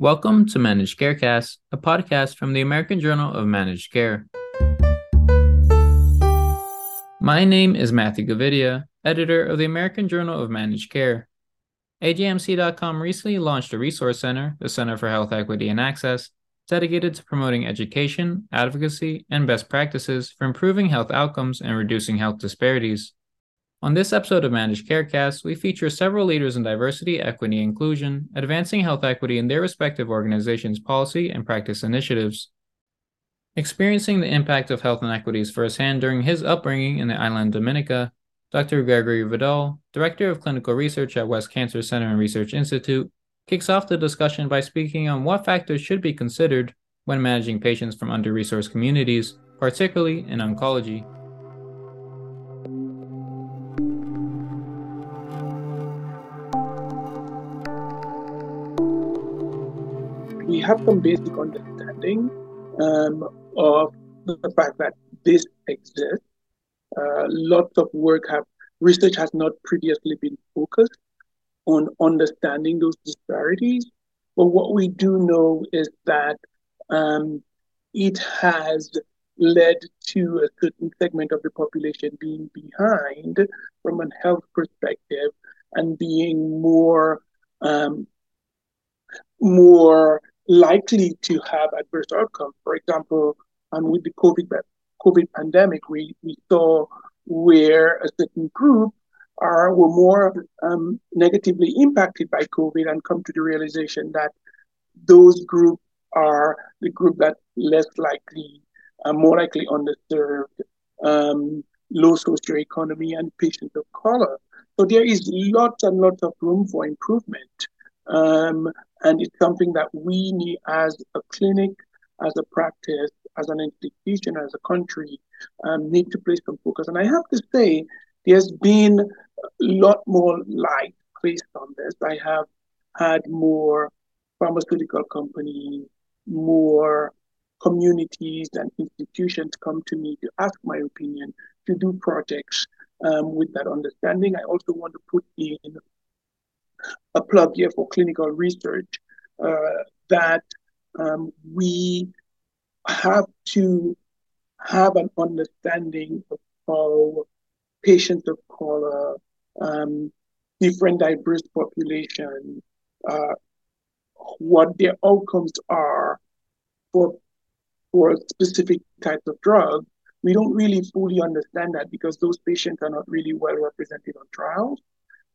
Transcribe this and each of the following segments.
Welcome to Managed Carecast, a podcast from the American Journal of Managed Care. My name is Matthew Gavidia, editor of the American Journal of Managed Care. AJMC.com recently launched a resource center, the Center for Health Equity and Access, dedicated to promoting education, advocacy, and best practices for improving health outcomes and reducing health disparities. On this episode of Managed Carecast, we feature several leaders in diversity, equity, and inclusion, advancing health equity in their respective organizations' policy and practice initiatives. Experiencing the impact of health inequities firsthand during his upbringing in the island Dominica, Dr. Gregory Vidal, Director of Clinical Research at West Cancer Center and Research Institute, kicks off the discussion by speaking on what factors should be considered when managing patients from under resourced communities, particularly in oncology. Have some basic understanding um, of the fact that this exists. Uh, lots of work have research has not previously been focused on understanding those disparities, but what we do know is that um, it has led to a certain segment of the population being behind from a health perspective and being more um, more likely to have adverse outcomes. For example, um, with the COVID, COVID pandemic, we, we saw where a certain group are were more um, negatively impacted by COVID and come to the realization that those groups are the group that less likely, uh, more likely underserved, um, low socioeconomy, and patients of color. So there is lots and lots of room for improvement. Um, and it's something that we need as a clinic, as a practice, as an institution, as a country, um, need to place some focus. And I have to say, there's been a lot more light placed on this. I have had more pharmaceutical companies, more communities and institutions come to me to ask my opinion, to do projects um, with that understanding. I also want to put in a plug here for clinical research uh, that um, we have to have an understanding of how patients of color, um, different diverse populations, uh, what their outcomes are for for specific types of drugs. We don't really fully understand that because those patients are not really well represented on trials.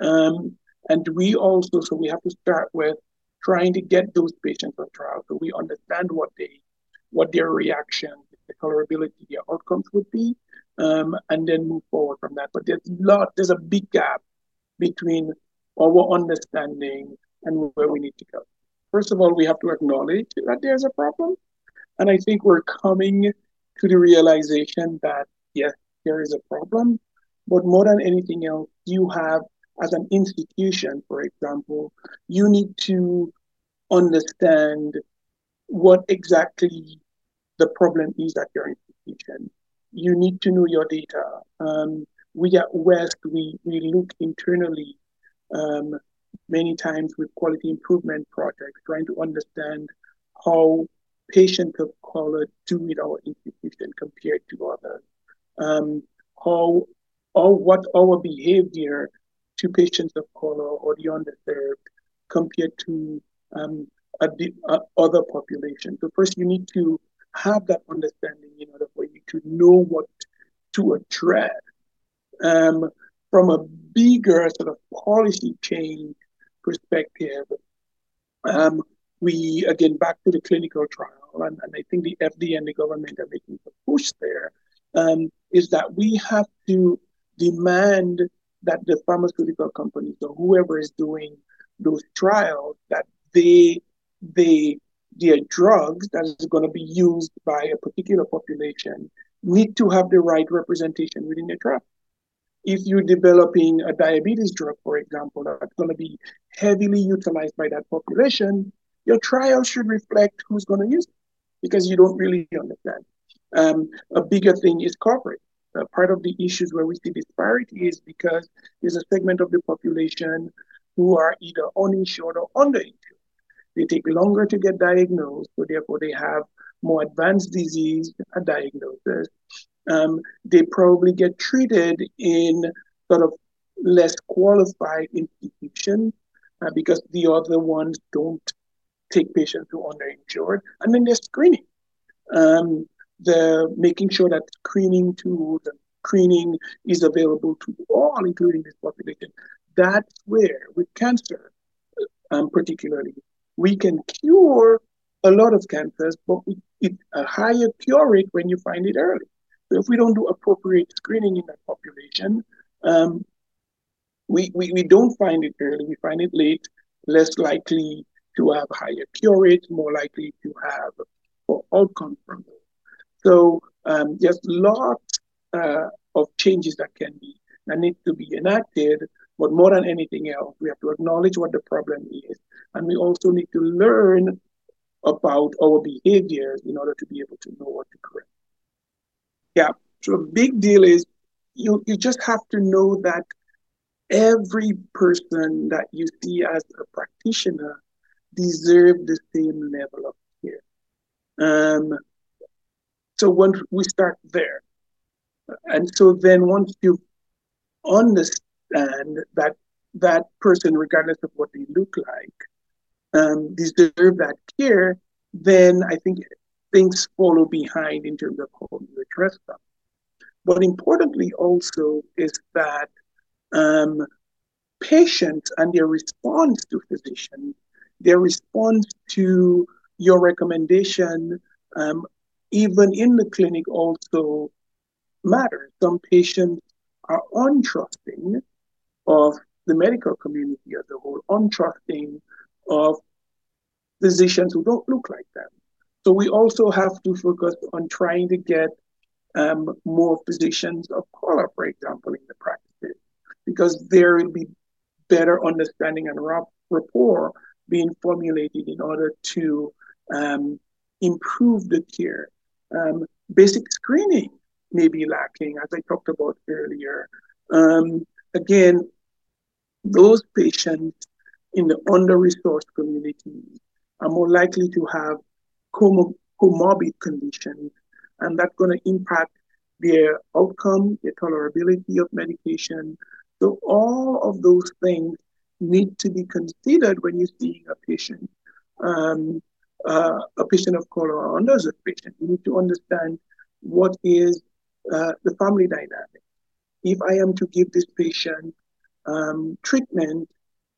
Um, and we also, so we have to start with trying to get those patients on trial so we understand what they, what their reaction, the tolerability, their outcomes would be, um, and then move forward from that. But there's a lot, there's a big gap between our understanding and where we need to go. First of all, we have to acknowledge that there's a problem. And I think we're coming to the realization that, yes, there is a problem. But more than anything else, you have as an institution, for example, you need to understand what exactly the problem is at your institution. You need to know your data. Um, we at West, we, we look internally um, many times with quality improvement projects, trying to understand how patients of color do in our institution compared to others. Um, how or what our behavior to patients of color or the underserved compared to um, a, a other populations. So first, you need to have that understanding in order for you to know what to address. Um, from a bigger sort of policy change perspective, um, we again back to the clinical trial, and, and, I think the FDA and the government are making a push there. Um, is that we have to demand that the pharmaceutical companies or whoever is doing those trials that they they their drugs that is going to be used by a particular population need to have the right representation within the trial. If you're developing a diabetes drug, for example, that's going to be heavily utilized by that population, your trial should reflect who's going to use it because you don't really understand. Um, a bigger thing is corporate uh, part of the issues where we see disparity is because there's a segment of the population who are either uninsured or underinsured. They take longer to get diagnosed, so therefore they have more advanced disease and diagnosis. Um, they probably get treated in sort of less qualified institutions uh, because the other ones don't take patients who are underinsured. And then there's screening. Um, the making sure that screening tools and screening is available to all, including this population. That's where, with cancer um, particularly, we can cure a lot of cancers, but it's a higher cure rate when you find it early. So if we don't do appropriate screening in that population, um, we, we, we don't find it early, we find it late, less likely to have higher cure rates, more likely to have poor outcomes from those. So um, there's lots uh, of changes that can be that need to be enacted. But more than anything else, we have to acknowledge what the problem is, and we also need to learn about our behaviors in order to be able to know what to correct. Yeah. So a big deal is you you just have to know that every person that you see as a practitioner deserve the same level of care. Um, so once we start there, and so then once you understand that that person, regardless of what they look like, um, deserve that care, then I think things follow behind in terms of how you address them. But importantly, also, is that um, patients and their response to physicians, their response to your recommendation, um, even in the clinic, also matters. Some patients are untrusting of the medical community as a whole, untrusting of physicians who don't look like them. So we also have to focus on trying to get um, more physicians of color, for example, in the practices, because there will be better understanding and rapport being formulated in order to um, improve the care. Um, basic screening may be lacking, as I talked about earlier. Um, again, those patients in the under-resourced communities are more likely to have com- comorbid conditions, and that's going to impact their outcome, their tolerability of medication. So all of those things need to be considered when you're seeing a patient, um, uh, a patient of color or under a patient. You need to understand what is uh, the family dynamic. If I am to give this patient um, treatment,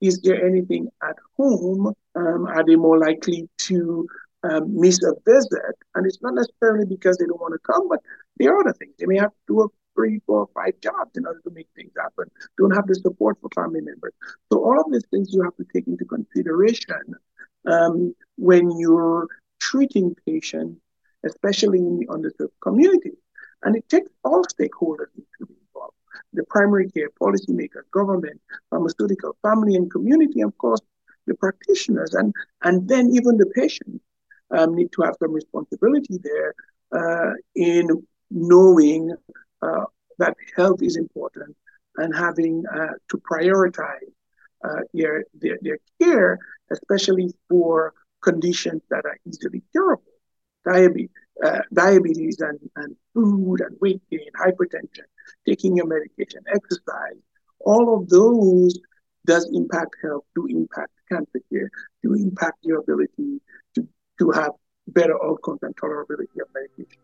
is there anything at home? Um, are they more likely to um, miss a visit? And it's not necessarily because they don't want to come, but there are other things. They may have to do a three, four, five jobs in order to make things happen. Don't have the support for family members. So all of these things you have to take into consideration um, when you're treating patients, especially in the underserved communities. And it takes all stakeholders to be involved. The primary care policymakers, government, pharmaceutical, family and community, of course, the practitioners, and, and then even the patients um, need to have some responsibility there uh, in knowing uh, that health is important and having uh, to prioritize uh, their, their, their care, especially for conditions that are easily curable. Diabetes, uh, diabetes and, and food and weight gain, hypertension, taking your medication, exercise, all of those does impact health, do impact cancer care, do impact your ability to, to have better outcomes and tolerability of medication.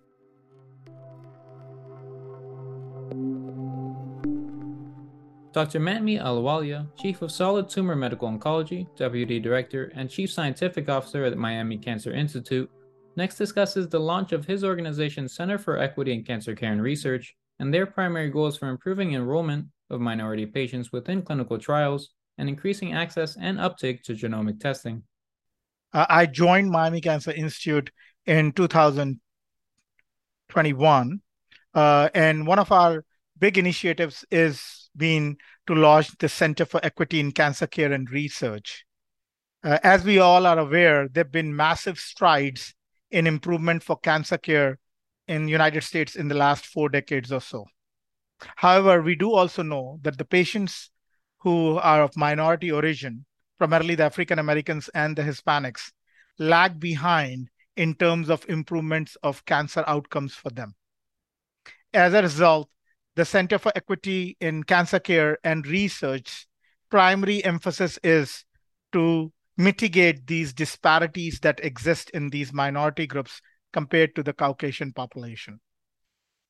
Dr. Manmeet Ahluwalia, Chief of Solid Tumor Medical Oncology, Deputy Director, and Chief Scientific Officer at Miami Cancer Institute, next discusses the launch of his organization's Center for Equity in Cancer Care and Research and their primary goals for improving enrollment of minority patients within clinical trials and increasing access and uptake to genomic testing. Uh, I joined Miami Cancer Institute in 2021, uh, and one of our big initiatives is being to launch the Center for Equity in Cancer Care and Research. Uh, as we all are aware, there have been massive strides in improvement for cancer care in the United States in the last four decades or so. However, we do also know that the patients who are of minority origin primarily the African Americans and the Hispanics, lag behind in terms of improvements of cancer outcomes for them. As a result, the Center for Equity in Cancer Care and Research primary emphasis is to mitigate these disparities that exist in these minority groups compared to the Caucasian population.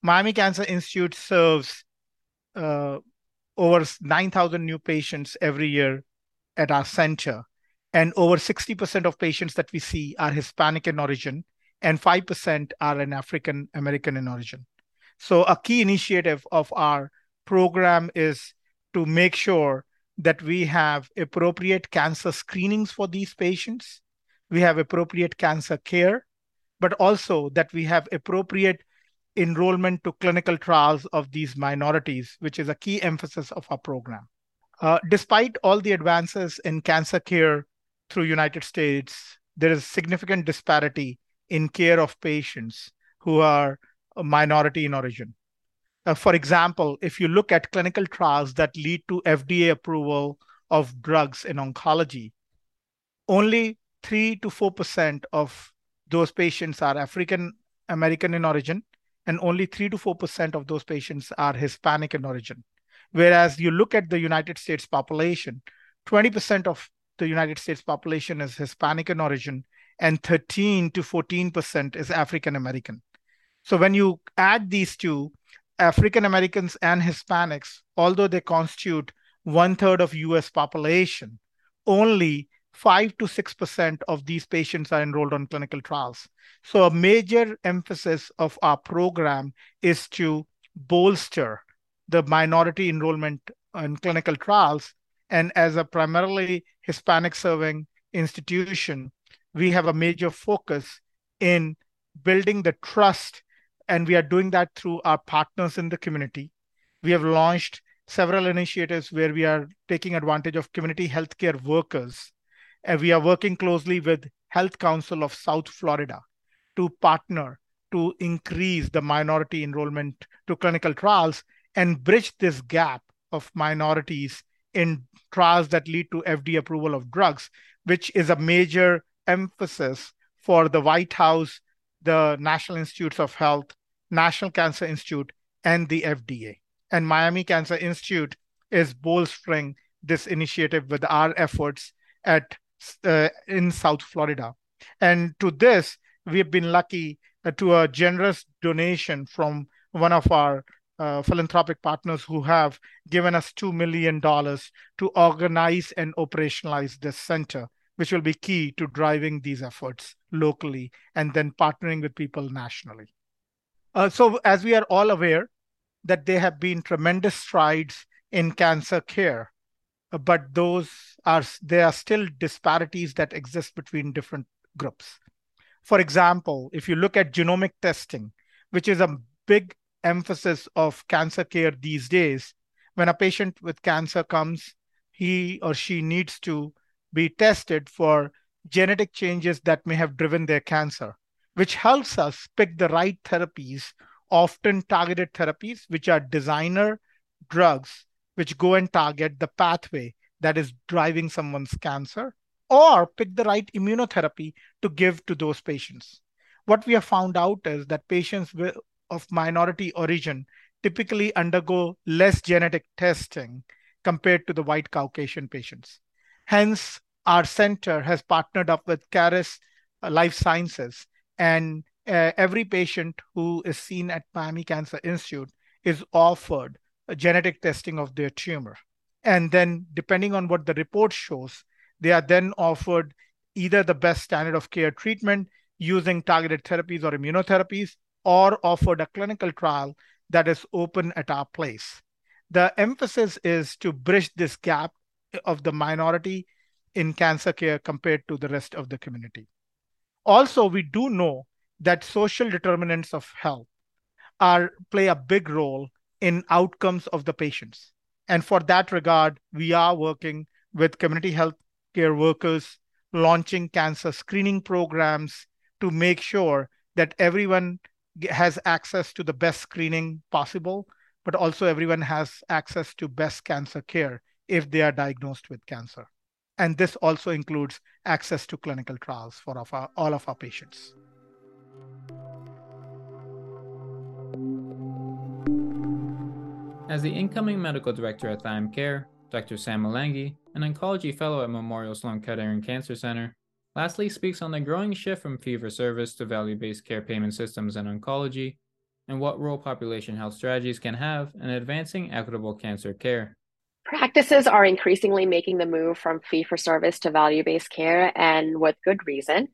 Miami Cancer Institute serves uh, over 9,000 new patients every year at our center. And over 60% of patients that we see are Hispanic in origin, and 5% are an African American in origin. So, a key initiative of our program is to make sure that we have appropriate cancer screenings for these patients, we have appropriate cancer care, but also that we have appropriate enrollment to clinical trials of these minorities, which is a key emphasis of our program. Uh, despite all the advances in cancer care through United States, there is significant disparity in care of patients who are minority in origin. Uh, for example, if you look at clinical trials that lead to FDA approval of drugs in oncology, only 3 to 4% of those patients are African American in origin, and only 3 to 4% of those patients are Hispanic in origin. Whereas you look at the United States population, 20% of the United States population is Hispanic in origin, and 13 to 14% is African American. So when you add these two, African Americans and Hispanics, although they constitute one third of US population, only 5 to 6% of these patients are enrolled on clinical trials. So, a major emphasis of our program is to bolster the minority enrollment in clinical trials. And as a primarily Hispanic serving institution, we have a major focus in building the trust. And we are doing that through our partners in the community. We have launched several initiatives where we are taking advantage of community healthcare workers and we are working closely with Health Council of South Florida to partner to increase the minority enrollment to clinical trials and bridge this gap of minorities in trials that lead to FDA approval of drugs, which is a major emphasis for the White House, the National Institutes of Health, National Cancer Institute, and the FDA. And Miami Cancer Institute is bolstering this initiative with our efforts at uh, in South Florida. And to this, we have been lucky uh, to a generous donation from one of our uh, philanthropic partners who have given us $2 million to organize and operationalize this center, which will be key to driving these efforts locally and then partnering with people nationally. Uh, so, as we are all aware, that there have been tremendous strides in cancer care but those are there are still disparities that exist between different groups. For example, if you look at genomic testing, which is a big emphasis of cancer care these days, when a patient with cancer comes, he or she needs to be tested for genetic changes that may have driven their cancer, which helps us pick the right therapies, often targeted therapies, which are designer drugs which go and target the pathway that is driving someone's cancer or pick the right immunotherapy to give to those patients. What we have found out is that patients of minority origin typically undergo less genetic testing compared to the white Caucasian patients. Hence, our center has partnered up with Caris uh, Life Sciences, and uh, every patient who is seen at Miami Cancer Institute is offered a genetic testing of their tumor. And then, depending on what the report shows, they are then offered either the best standard of care treatment using targeted therapies or immunotherapies, or offered a clinical trial that is open at our place. The emphasis is to bridge this gap of the minority in cancer care compared to the rest of the community. Also, we do know that social determinants of health are play a big role in outcomes of the patients. And for that regard, we are working with community health care workers, launching cancer screening programs to make sure that everyone has access to the best screening possible, but also everyone has access to best cancer care if they are diagnosed with cancer. and this also includes access to clinical trials for our, all of our patients. As the incoming medical director at Thyme Care, Dr. Sam Mullangi, an oncology fellow at Memorial Sloan Kettering Cancer Center, lastly speaks on the growing shift from fee for service to value based care payment systems in oncology and what role population health strategies can have in advancing equitable cancer care. Practices are increasingly making the move from fee for service to value based care, and with good reason.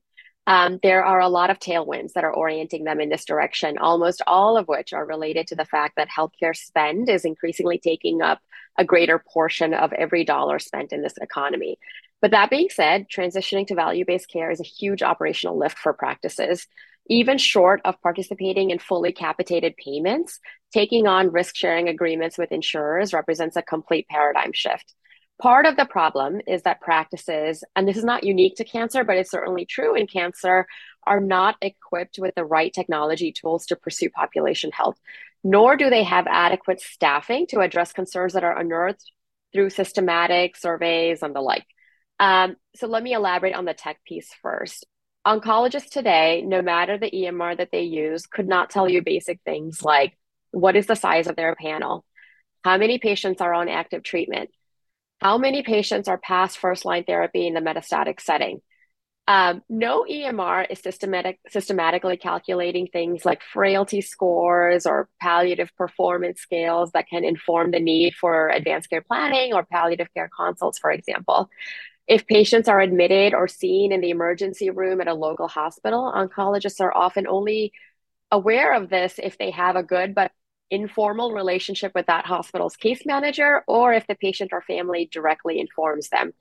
Um, there are a lot of tailwinds that are orienting them in this direction, almost all of which are related to the fact that healthcare spend is increasingly taking up a greater portion of every dollar spent in this economy. But that being said, transitioning to value based care is a huge operational lift for practices. Even short of participating in fully capitated payments, taking on risk sharing agreements with insurers represents a complete paradigm shift. Part of the problem is that practices, and this is not unique to cancer, but it's certainly true in cancer, are not equipped with the right technology tools to pursue population health, nor do they have adequate staffing to address concerns that are unearthed through systematic surveys and the like. Um, so let me elaborate on the tech piece first. Oncologists today, no matter the EMR that they use, could not tell you basic things like what is the size of their panel, how many patients are on active treatment, how many patients are past first line therapy in the metastatic setting? Um, no EMR is systematic, systematically calculating things like frailty scores or palliative performance scales that can inform the need for advanced care planning or palliative care consults, for example. If patients are admitted or seen in the emergency room at a local hospital, oncologists are often only aware of this if they have a good but informal relationship with that hospital's case manager or if the patient or family directly informs them.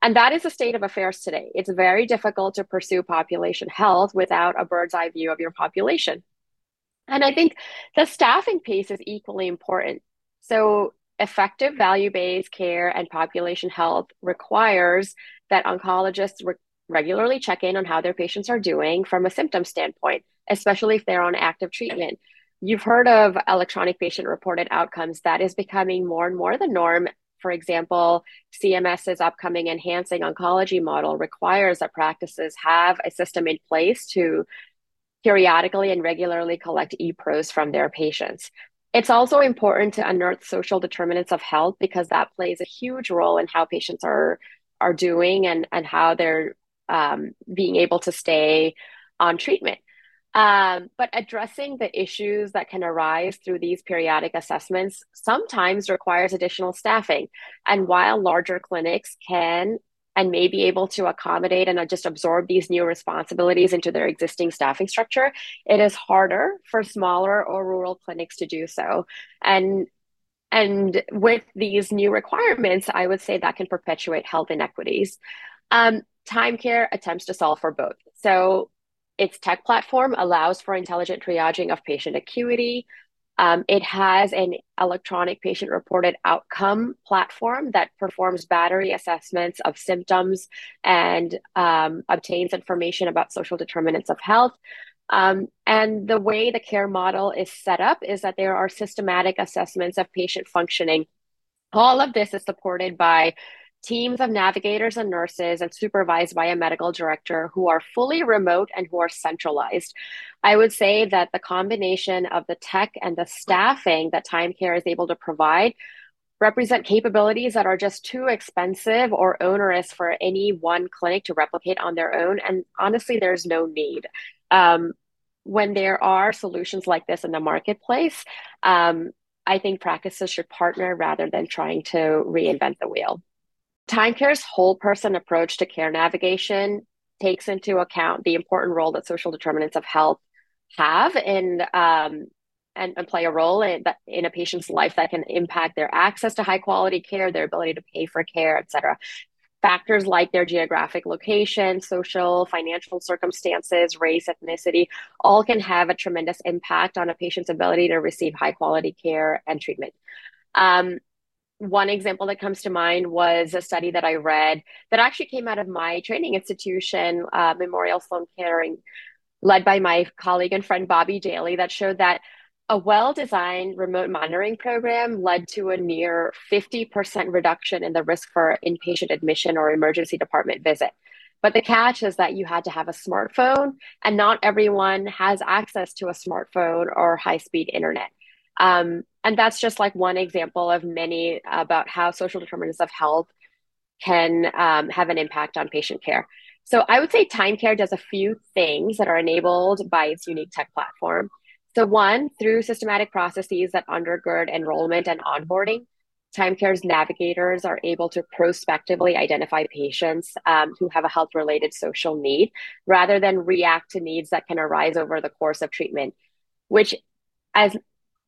And that is the state of affairs today. It's very difficult to pursue population health without a bird's eye view of your population. And I think the staffing piece is equally important. So, effective value based care and population health requires that oncologists re- regularly check in on how their patients are doing from a symptom standpoint, especially if they're on active treatment. You've heard of electronic patient reported outcomes. That is becoming more and more the norm. For example, CMS's upcoming enhancing oncology model requires that practices have a system in place to periodically and regularly collect ePros from their patients. It's also important to unearth social determinants of health because that plays a huge role in how patients are are doing and and how they're um, being able to stay on treatment. Um, but addressing the issues that can arise through these periodic assessments sometimes requires additional staffing. And while larger clinics can and may be able to accommodate and just absorb these new responsibilities into their existing staffing structure, it is harder for smaller or rural clinics to do so. And and with these new requirements, I would say that can perpetuate health inequities. Um, Thyme Care attempts to solve for both. So its tech platform allows for intelligent triaging of patient acuity. Um, it has an electronic patient reported outcome platform that performs battery assessments of symptoms and um, obtains information about social determinants of health. Um, and the way the care model is set up is that there are systematic assessments of patient functioning. All of this is supported by teams of navigators and nurses and supervised by a medical director who are fully remote and who are centralized. I would say that the combination of the tech and the staffing that Thyme Care is able to provide represent capabilities that are just too expensive or onerous for any one clinic to replicate on their own. And honestly, there's no need. Um, when there are solutions like this in the marketplace, um, I think practices should partner rather than trying to reinvent the wheel. Thyme Care's whole person approach to care navigation takes into account the important role that social determinants of health have in um, and, and, play a role in, in a patient's life that can impact their access to high quality care, their ability to pay for care, et cetera. Factors like their geographic location, social, financial circumstances, race, ethnicity, all can have a tremendous impact on a patient's ability to receive high quality care and treatment. Um, one example that comes to mind was a study that I read that actually came out of my training institution, uh, Memorial Sloan Kettering, led by my colleague and friend Bobby Daly, that showed that a well designed remote monitoring program led to a near 50% reduction in the risk for inpatient admission or emergency department visit. But the catch is that you had to have a smartphone, and not everyone has access to a smartphone or high speed internet. Um, and that's just like one example of many about how social determinants of health can um, have an impact on patient care. So I would say Thyme Care does a few things that are enabled by its unique tech platform. So one, through systematic processes that undergird enrollment and onboarding, Thyme Care's navigators are able to prospectively identify patients um, who have a health related social need rather than react to needs that can arise over the course of treatment, which, as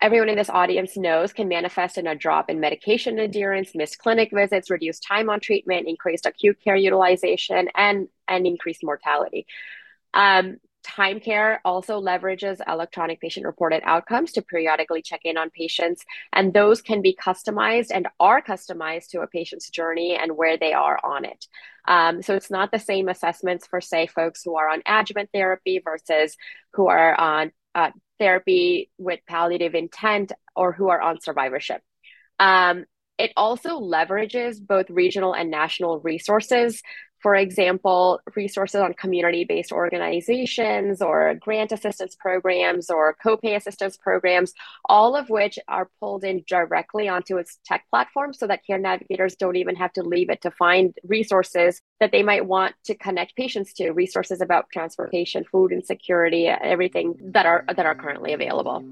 everyone in this audience knows, can manifest in a drop in medication adherence, missed clinic visits, reduced time on treatment, increased acute care utilization, and, and increased mortality. Um, Thyme Care also leverages electronic patient reported outcomes to periodically check in on patients, and those can be customized and are customized to a patient's journey and where they are on it. Um, so it's not the same assessments for, say, folks who are on adjuvant therapy versus who are on uh, therapy with palliative intent or who are on survivorship. Um, it also leverages both regional and national resources for example, resources on community based organizations or grant assistance programs or copay assistance programs, all of which are pulled in directly onto its tech platform so that care navigators don't even have to leave it to find resources that they might want to connect patients to, resources about transportation, food insecurity, everything that are that are currently available.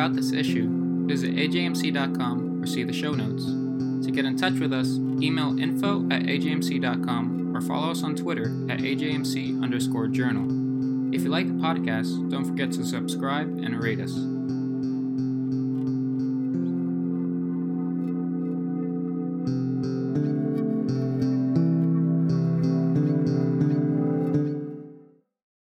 About this issue, visit ajmc.com or see the show notes. To get in touch with us, email info at ajmc.com or follow us on Twitter at ajmc underscore journal. If you like the podcast, don't forget to subscribe and rate us.